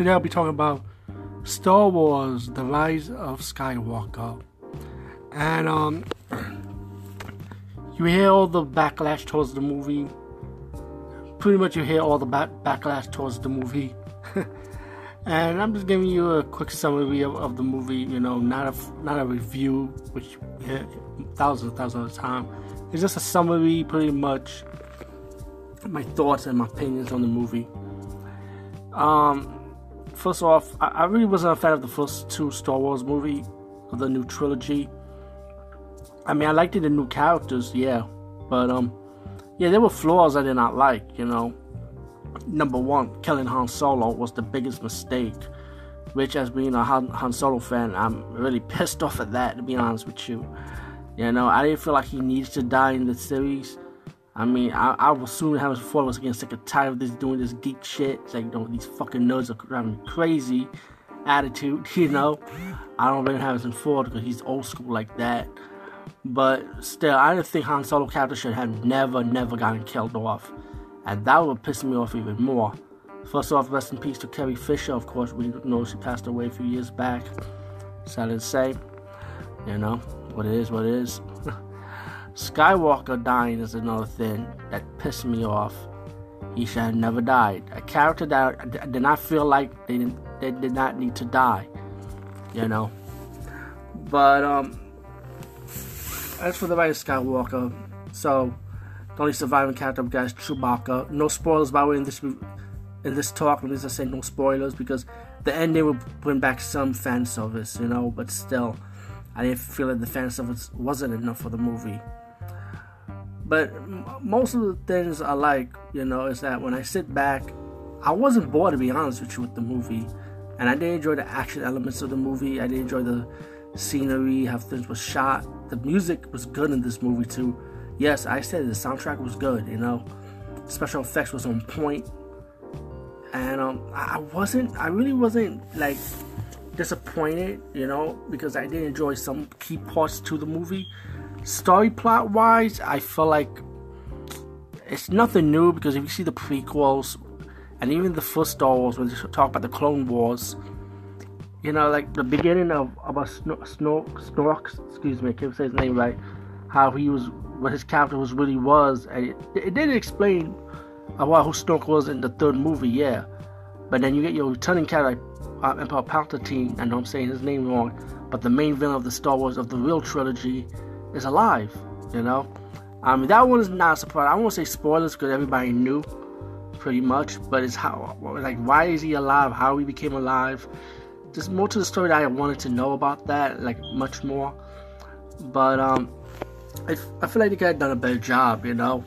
Today I'll be talking about Star Wars: The Rise of Skywalker, and um, you hear all the backlash towards the movie. Pretty much, you hear all the back- backlash towards the movie, and I'm just giving you a quick summary of, of the movie. You know, not a not a review, which yeah, thousands and thousands of time. It's just a summary, pretty much my thoughts and my opinions on the movie. Um, first off, I, I really wasn't a fan of the first two Star Wars movie of the new trilogy. I mean, I liked it, the new characters, yeah, but um, yeah, there were flaws I did not like. You know, number one, killing Han Solo was the biggest mistake. Which, as being a Han, Han Solo fan, I'm really pissed off at that. To be honest with you, you know, I didn't feel like he needs to die in the series. I mean, I, I was soon having followers again sick and tired of this doing this geek shit. It's like, you know, these fucking nerds are driving me crazy attitude, you know. I don't really have him for because he's old school like that. But still, I didn't think Han Solo character should have never, never gotten killed off. And that would piss me off even more. First off, rest in peace to Carrie Fisher, of course. We know she passed away a few years back. Sad to say. You know, what it is, what it is. Skywalker dying is another thing that pissed me off. He should have never died. A character that did not feel like they they did not need to die. You know. But um, as for the right of Skywalker, so the only surviving character got is Chewbacca. No spoilers by the way in this in this talk. Me just say no spoilers because the ending will bring back some fan service, you know. But still, I didn't feel that the fan service wasn't enough for the movie. But most of the things I like, you know, is that when I sit back, I wasn't bored to be honest with you with the movie, and I did enjoy the action elements of the movie. I did enjoy the scenery, how things were shot. The music was good in this movie too. Yes, I said the soundtrack was good. You know, special effects was on point, and um, I wasn't. I really wasn't like disappointed, you know, because I did enjoy some key parts to the movie story plot wise, I feel like it's nothing new because if you see the prequels and even the first Star Wars, when they talk about the Clone Wars, you know, like the beginning of about Snork, Snork, excuse me, I can't say his name right, how he was, what his character was really was, and it, it did explain about who Snork was in the third movie, yeah. But then you get your returning character, uh, Emperor Palpatine. I know I'm saying his name wrong, but the main villain of the Star Wars of the real trilogy is alive. You know, I mean that one is not a surprise. I won't say spoilers because everybody knew pretty much, but it's how like why is he alive? How he became alive? There's more to the story that I wanted to know about that, like much more. But um, I, I feel like could have done a better job. You know,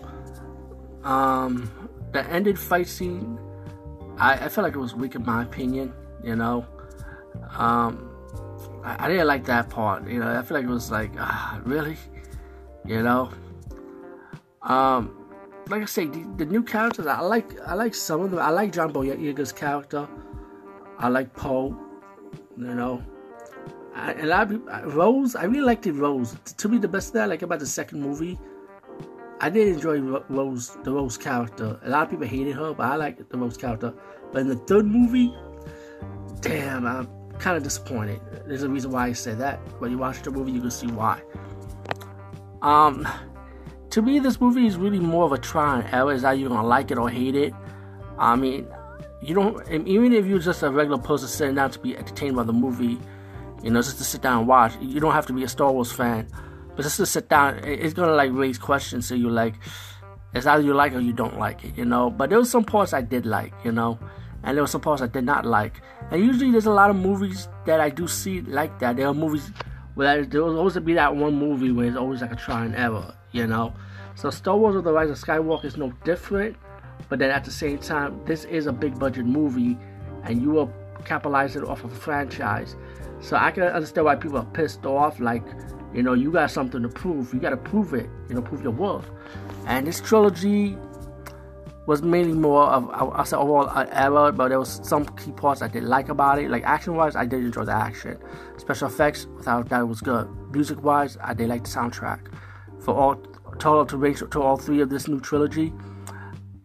um, the ended fight scene, I, I feel like it was weak in my opinion. You know, um, I, I didn't like that part. You know, I feel like it was like, ah, really, you know. Um, like I say, the, the, new characters, I like. I like some of them. I like John Boyega's character. I like Poe. You know, I, a lot of people, Rose. I really liked the Rose. To me, the best thing I like about the second movie. I did enjoy Rose, the Rose character. A lot of people hated her, but I liked the Rose character. But in the third movie, damn, I'm kind of disappointed. There's a reason why I say that. When you watch the movie, you can see why. Um, to me, this movie is really more of a try and error. Is that you're gonna like it or hate it? I mean, you don't even if you're just a regular person sitting down to be entertained by the movie, you know, just to sit down and watch. You don't have to be a Star Wars fan, but just to sit down, it's gonna like raise questions. So you like, it's either you like or you don't like it, you know. But there was some parts I did like, you know, and there were some parts I did not like. And usually there's a lot of movies that I do see like that. There are movies where there will always be that one movie where it's always like a try and error, you know. So Star Wars: or The Rise of Skywalker is no different, but then at the same time, this is a big budget movie, and you are capitalizing off of a franchise. So I can understand why people are pissed off. Like, you know, you got something to prove. You got to prove it. You know, prove your worth. And this trilogy was mainly more of I said overall an error, but there was some key parts I did like about it. Like action wise, I did enjoy the action. Special effects, without doubt, was good. Music wise, I did like the soundtrack. For all total to to all three of this new trilogy,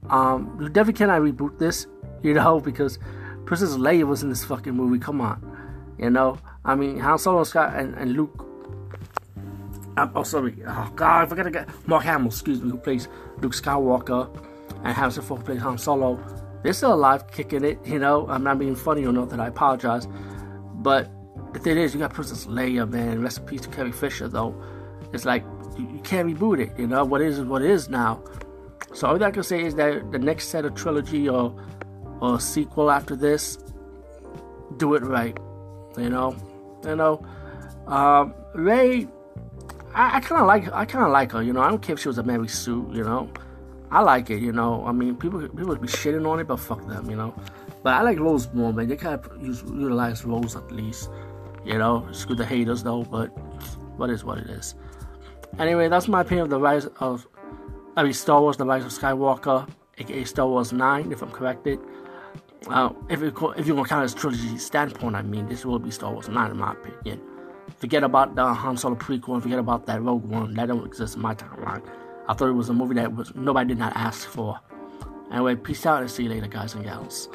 um, you definitely cannot reboot this, you know, because Princess Leia was in this fucking movie. Come on, you know. I mean, Han Solo, Scott, and, and Luke. Um, oh, sorry. Oh God, I forgot to get Mark Hamill. Excuse me, who plays Luke Skywalker and Harrison Ford playing Han Solo. They're still alive, kicking it. You know, I'm not being funny or not that I apologize, but the thing is, you got Princess Leia, man. Rest in peace to Carrie Fisher, though. It's like you, can't reboot it. You know what is is what is now. So all I can say is that the next set of trilogy or or sequel after this, do it right. You know, you know, um, Rey. I, I kind of like I kind of like her. You know, I don't care if she was a Mary Sue. You know, I like it, you know. I mean, people people be shitting on it, but fuck them, you know. But I like Rose more, man. They kind of use, utilize Rose at least, you know. Screw the haters though, but what is what it is. Anyway, that's my opinion of the rise of, I mean, Star Wars: The Rise of Skywalker, aka Star Wars Nine, if I'm corrected. Uh, if if you're gonna count as trilogy standpoint, I mean, this will be Star Wars Nine in my opinion. Forget about the Han Solo prequel forget about that Rogue One. That don't exist in my timeline. I thought it was a movie that was nobody did not ask for. Anyway, peace out and see you later, guys and gals.